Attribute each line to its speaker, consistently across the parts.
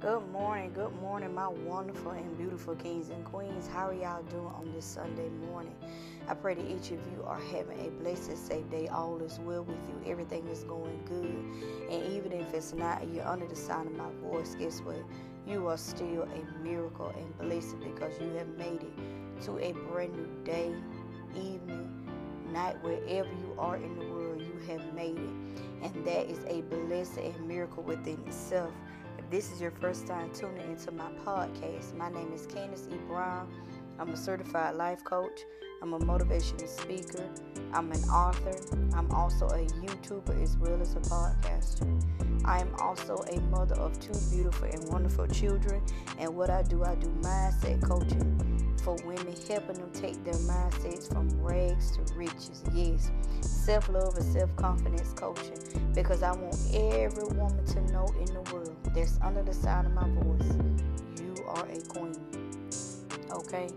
Speaker 1: Good morning, good morning, my wonderful and beautiful kings and queens. How are y'all doing on this Sunday morning? I pray that each of you are having a blessed, safe day. All is well with you. Everything is going good. And even if it's not, you're under the sound of my voice. Guess what? You are still a miracle and blessed because you have made it to a brand new day, evening, night, wherever you are in the world. You have made it, and that is a blessing and miracle within itself this is your first time tuning into my podcast, my name is Candis E. Brown. I'm a certified life coach. I'm a motivational speaker. I'm an author. I'm also a YouTuber as well as a podcaster. I am also a mother of two beautiful and wonderful children. And what I do, I do mindset coaching for women, helping them take their mindsets from rags to riches. Yes, self love and self confidence coaching because I want every woman to know in the world that's under the sound of my voice, you are a queen. Okay?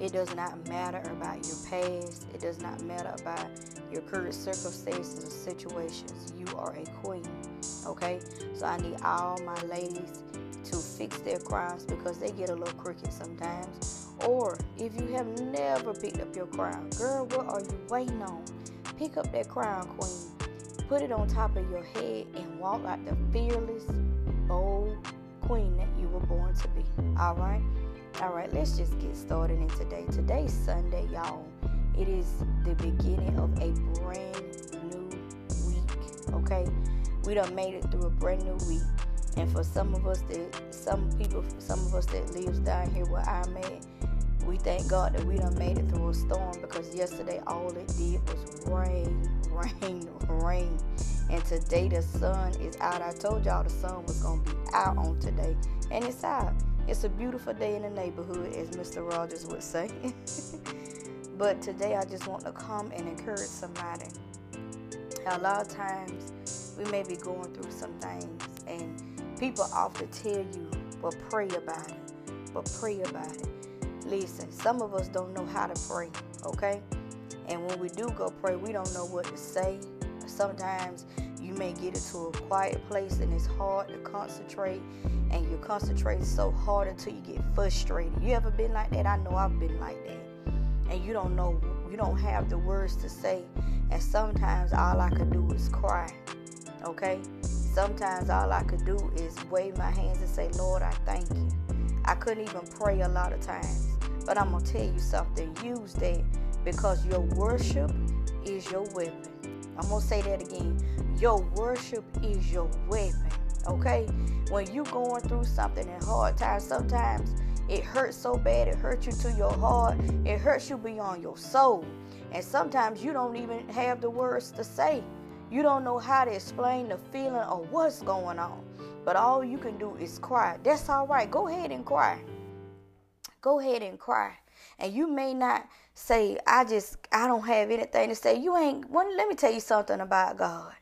Speaker 1: It does not matter about your past. It does not matter about your current circumstances or situations. You are a queen. Okay? So I need all my ladies to fix their crowns because they get a little crooked sometimes. Or if you have never picked up your crown, girl, what are you waiting on? Pick up that crown, queen. Put it on top of your head and walk like the fearless, bold queen that you were born to be. All right? All right, let's just get started in today. Today's Sunday, y'all. It is the beginning of a brand new week. Okay? We done made it through a brand new week. And for some of us that some people some of us that lives down here where I'm at, we thank God that we done made it through a storm because yesterday all it did was rain, rain, rain. And today the sun is out. I told y'all the sun was gonna be out on today. And it's out. It's a beautiful day in the neighborhood, as Mr. Rogers would say. but today I just want to come and encourage somebody. A lot of times we may be going through some things and people often tell you, but pray about it. But pray about it. Listen, some of us don't know how to pray, okay? And when we do go pray, we don't know what to say. Sometimes you may get into a quiet place and it's hard to concentrate and you concentrate so hard until you get frustrated. You ever been like that? I know I've been like that. And you don't know, you don't have the words to say. And sometimes all I could do is cry. Okay? Sometimes all I could do is wave my hands and say, Lord, I thank you. I couldn't even pray a lot of times. But I'm going to tell you something. Use that because your worship is your weapon. I'm going to say that again. Your worship is your weapon. Okay? When you're going through something in hard times, sometimes it hurts so bad, it hurts you to your heart, it hurts you beyond your soul. And sometimes you don't even have the words to say. You don't know how to explain the feeling or what's going on. But all you can do is cry. That's all right. Go ahead and cry. Go ahead and cry. And you may not say, I just, I don't have anything to say. You ain't, well, let me tell you something about God.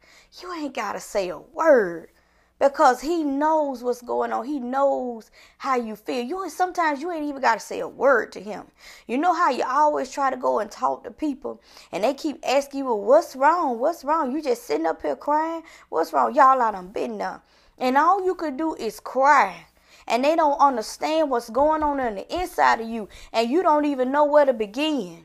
Speaker 1: You ain't got to say a word because he knows what's going on. He knows how you feel. You sometimes you ain't even got to say a word to him. You know how you always try to go and talk to people and they keep asking you, well, what's wrong? What's wrong? You just sitting up here crying. What's wrong? Y'all I done been there. And all you could do is cry. And they don't understand what's going on in the inside of you. And you don't even know where to begin.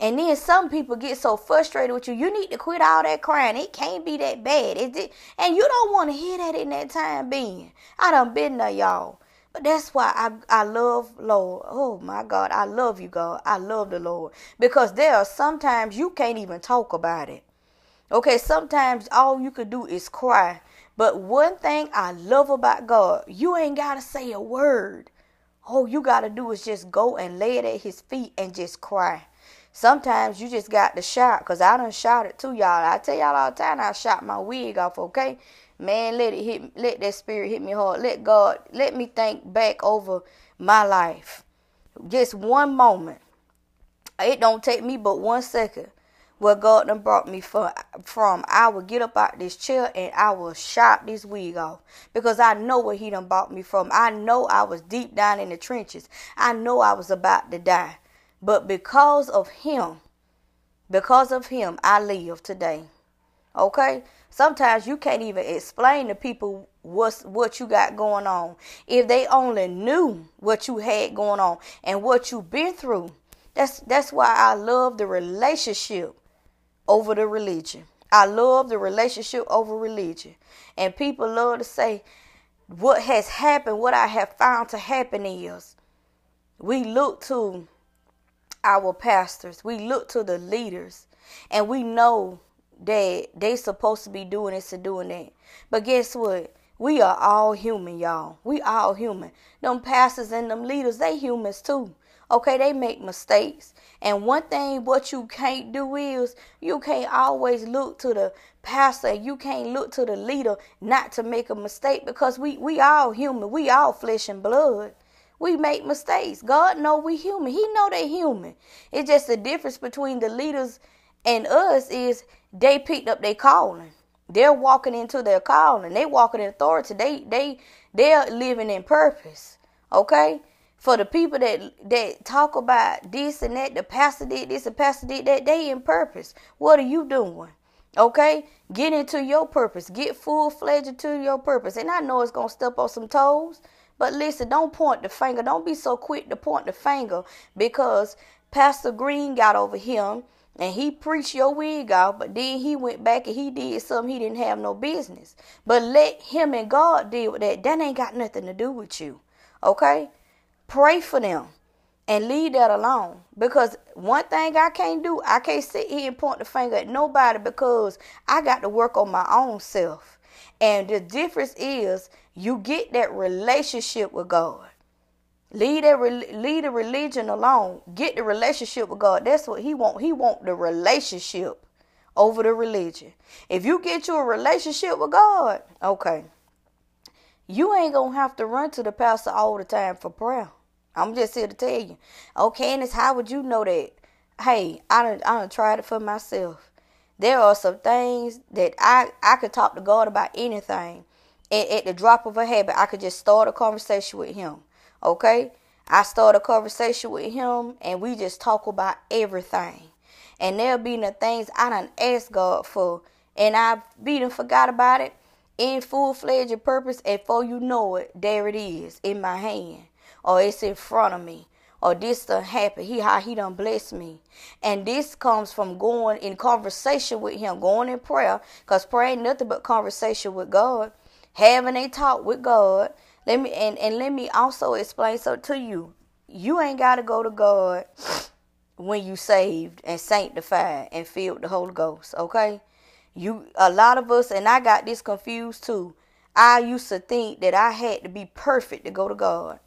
Speaker 1: And then some people get so frustrated with you. You need to quit all that crying. It can't be that bad. Is It, and you don't want to hear that in that time being. I done been there, y'all. But that's why I, I love Lord. Oh my God, I love you, God. I love the Lord. Because there are sometimes you can't even talk about it. Okay, sometimes all you could do is cry. But one thing I love about God, you ain't got to say a word. All you got to do is just go and lay it at his feet and just cry. Sometimes you just got to shout, because I done shouted to y'all. I tell y'all all the time I shot my wig off, okay? Man, let it hit let that spirit hit me hard. Let God let me think back over my life. Just one moment. It don't take me but one second where God done brought me from, from, I will get up out this chair and I will shop this wig off. Because I know where he done brought me from. I know I was deep down in the trenches. I know I was about to die. But because of him, because of him, I live today. Okay? Sometimes you can't even explain to people what's what you got going on. If they only knew what you had going on and what you've been through. That's that's why I love the relationship over the religion. I love the relationship over religion. And people love to say what has happened, what I have found to happen is we look to our pastors, we look to the leaders, and we know that they supposed to be doing this and doing that. But guess what? We are all human, y'all. We all human. Them pastors and them leaders, they humans too. Okay, they make mistakes. And one thing what you can't do is you can't always look to the pastor, you can't look to the leader not to make a mistake because we we all human. We all flesh and blood. We make mistakes. God know we human. He know they human. It's just the difference between the leaders and us is they picked up their calling. They're walking into their calling. They walking in authority. They they they're living in purpose. Okay? For the people that that talk about this and that, the pastor did this, the pastor did that, they in purpose. What are you doing? Okay? Get into your purpose. Get full fledged into your purpose. And I know it's gonna step on some toes. But listen, don't point the finger. Don't be so quick to point the finger because Pastor Green got over him and he preached your wig off, but then he went back and he did something he didn't have no business. But let him and God deal with that. That ain't got nothing to do with you. Okay? Pray for them and leave that alone. Because one thing I can't do, I can't sit here and point the finger at nobody because I got to work on my own self. And the difference is you get that relationship with God. Leave that leave the religion alone. Get the relationship with God. That's what He want. He want the relationship over the religion. If you get you a relationship with God, okay, you ain't gonna have to run to the pastor all the time for prayer. I'm just here to tell you. Oh, okay, and it's how would you know that? Hey, I don't I done tried it for myself. There are some things that I I could talk to God about anything, and at the drop of a habit, I could just start a conversation with Him. Okay? I start a conversation with him and we just talk about everything. And there'll be the things I done asked God for and I beat and forgot about it in full fledged purpose and before you know it, there it is in my hand. Or it's in front of me. Or this done happened. He how he done blessed me. And this comes from going in conversation with him, going in prayer. Because prayer ain't nothing but conversation with God. Having a talk with God let me and, and let me also explain so to you. You ain't gotta go to God when you saved and sanctified and filled the Holy Ghost, okay? You a lot of us and I got this confused too. I used to think that I had to be perfect to go to God.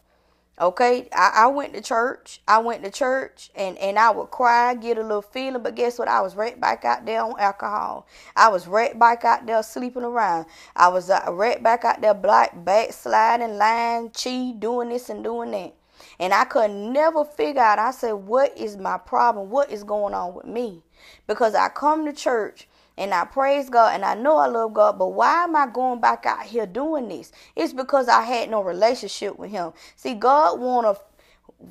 Speaker 1: Okay, I, I went to church. I went to church and, and I would cry, get a little feeling, but guess what? I was right back out there on alcohol. I was right back out there sleeping around. I was uh, right back out there black backsliding, lying, cheat, doing this and doing that. And I could never figure out, I said, what is my problem? What is going on with me? Because I come to church and I praise God and I know I love God, but why am I going back out here doing this? It's because I had no relationship with Him. See, God want to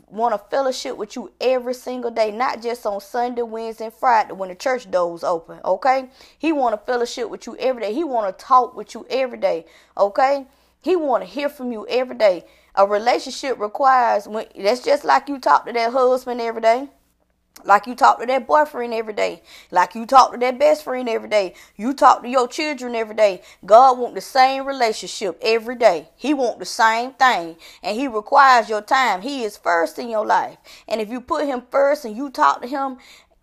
Speaker 1: want a fellowship with you every single day, not just on Sunday, Wednesday, and Friday when the church doors open. Okay, He want a fellowship with you every day. He want to talk with you every day. Okay, He want to hear from you every day. A relationship requires when that's just like you talk to that husband every day. Like you talk to that boyfriend every day. Like you talk to that best friend every day. You talk to your children every day. God want the same relationship every day. He want the same thing. And he requires your time. He is first in your life. And if you put him first and you talk to him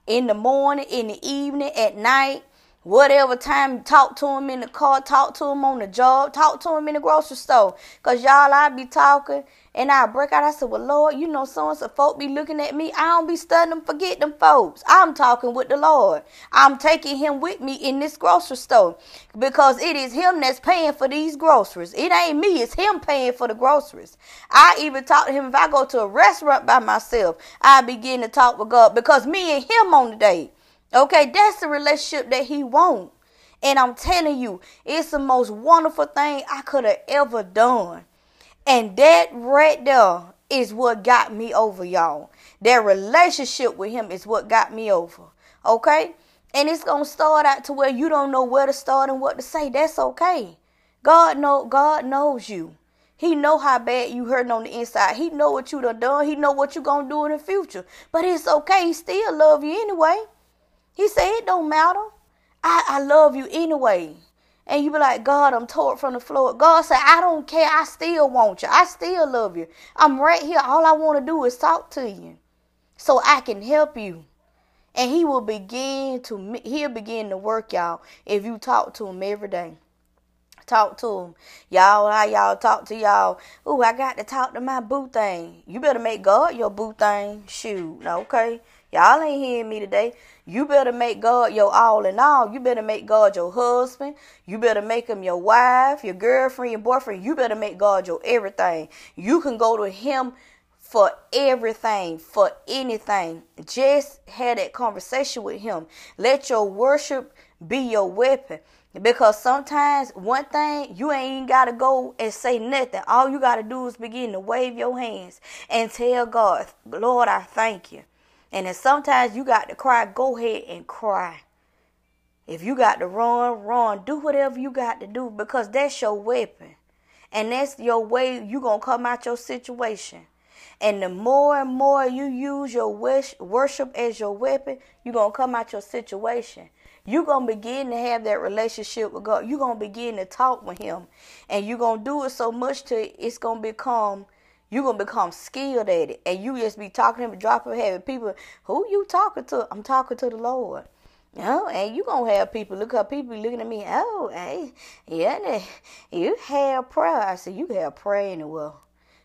Speaker 1: in the morning, in the evening, at night, whatever time, talk to him in the car, talk to him on the job, talk to him in the grocery store. Cause y'all, I be talking and I break out. I said, Well, Lord, you know, so and so folk be looking at me. I don't be studying them, forget them folks. I'm talking with the Lord. I'm taking him with me in this grocery store because it is him that's paying for these groceries. It ain't me, it's him paying for the groceries. I even talk to him if I go to a restaurant by myself, I begin to talk with God because me and him on the date. Okay, that's the relationship that he wants. And I'm telling you, it's the most wonderful thing I could have ever done. And that right there is what got me over, y'all. That relationship with him is what got me over. Okay? And it's to start out to where you don't know where to start and what to say. That's okay. God know God knows you. He know how bad you hurting on the inside. He know what you done done. He know what you gonna do in the future. But it's okay. He still love you anyway. He said it don't matter. I, I love you anyway. And you be like, God, I'm tore from the floor. God said, I don't care. I still want you. I still love you. I'm right here. All I want to do is talk to you so I can help you. And he will begin to he'll begin to work y'all if you talk to him every day. Talk to him. Y'all, how y'all talk to y'all? Ooh, I got to talk to my boo thing. You better make God your boo thing. Shoot, okay? Y'all ain't hearing me today. You better make God your all in all. You better make God your husband. You better make him your wife, your girlfriend, your boyfriend. You better make God your everything. You can go to him for everything, for anything. Just had that conversation with him. Let your worship be your weapon. Because sometimes one thing you ain't gotta go and say nothing. All you gotta do is begin to wave your hands and tell God, Lord, I thank you. And then sometimes you got to cry, go ahead and cry. If you got to run, run. Do whatever you got to do because that's your weapon. And that's your way you going to come out your situation. And the more and more you use your worship as your weapon, you're going to come out your situation. You're going to begin to have that relationship with God. You're going to begin to talk with Him. And you're going to do it so much to it's going to become you're gonna become skilled at it, and you just be talking to dropping having people. Who you talking to? I'm talking to the Lord. You know, and you gonna have people look up. People looking at me. Oh, hey, yeah, you have prayer. I said you have prayer anywhere.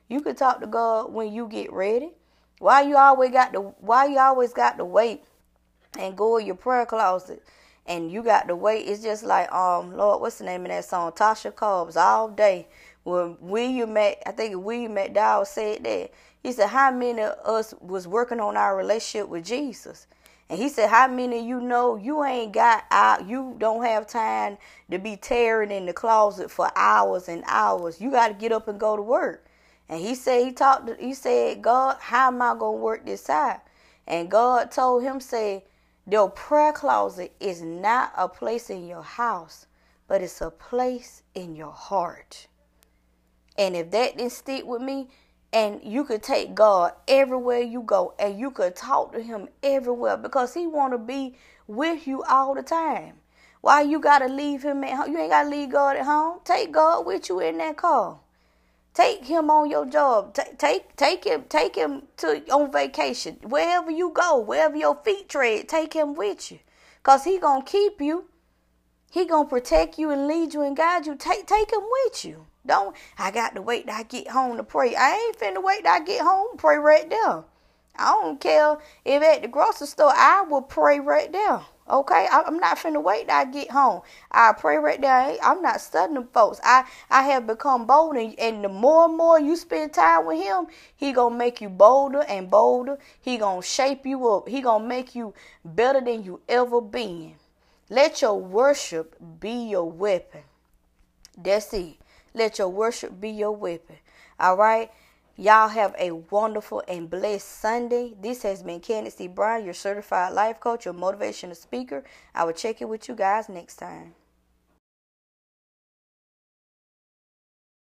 Speaker 1: You could talk to God when you get ready. Why you always got to? Why you always got to wait and go in your prayer closet? And you got to wait. It's just like um Lord, what's the name of that song? Tasha Cobbs all day when William Mac, I think William McDowell said that. He said, How many of us was working on our relationship with Jesus? And he said, How many of you know you ain't got out, you don't have time to be tearing in the closet for hours and hours. You got to get up and go to work. And he said, He talked, to, he said, God, how am I to work this out? And God told him, say, Your prayer closet is not a place in your house, but it's a place in your heart. And if that didn't stick with me, and you could take God everywhere you go, and you could talk to Him everywhere because He want to be with you all the time. Why you gotta leave Him at home? You ain't gotta leave God at home. Take God with you in that car. Take Him on your job. Take take take Him take Him to on vacation. Wherever you go, wherever your feet tread, take Him with you, cause He gonna keep you. He gonna protect you and lead you and guide you. Take take Him with you. Don't I got to wait till I get home to pray. I ain't finna wait till I get home pray right there. I don't care if at the grocery store I will pray right there. Okay, I'm not finna wait till I get home. I pray right there. I'm not studying folks. I I have become bold, and, and the more and more you spend time with Him, He gonna make you bolder and bolder. He gonna shape you up. He gonna make you better than you ever been. Let your worship be your weapon. That's it. Let your worship be your weapon. All right. Y'all have a wonderful and blessed Sunday. This has been Candis. Brown, your certified life coach, your motivational speaker. I will check in with you guys next time.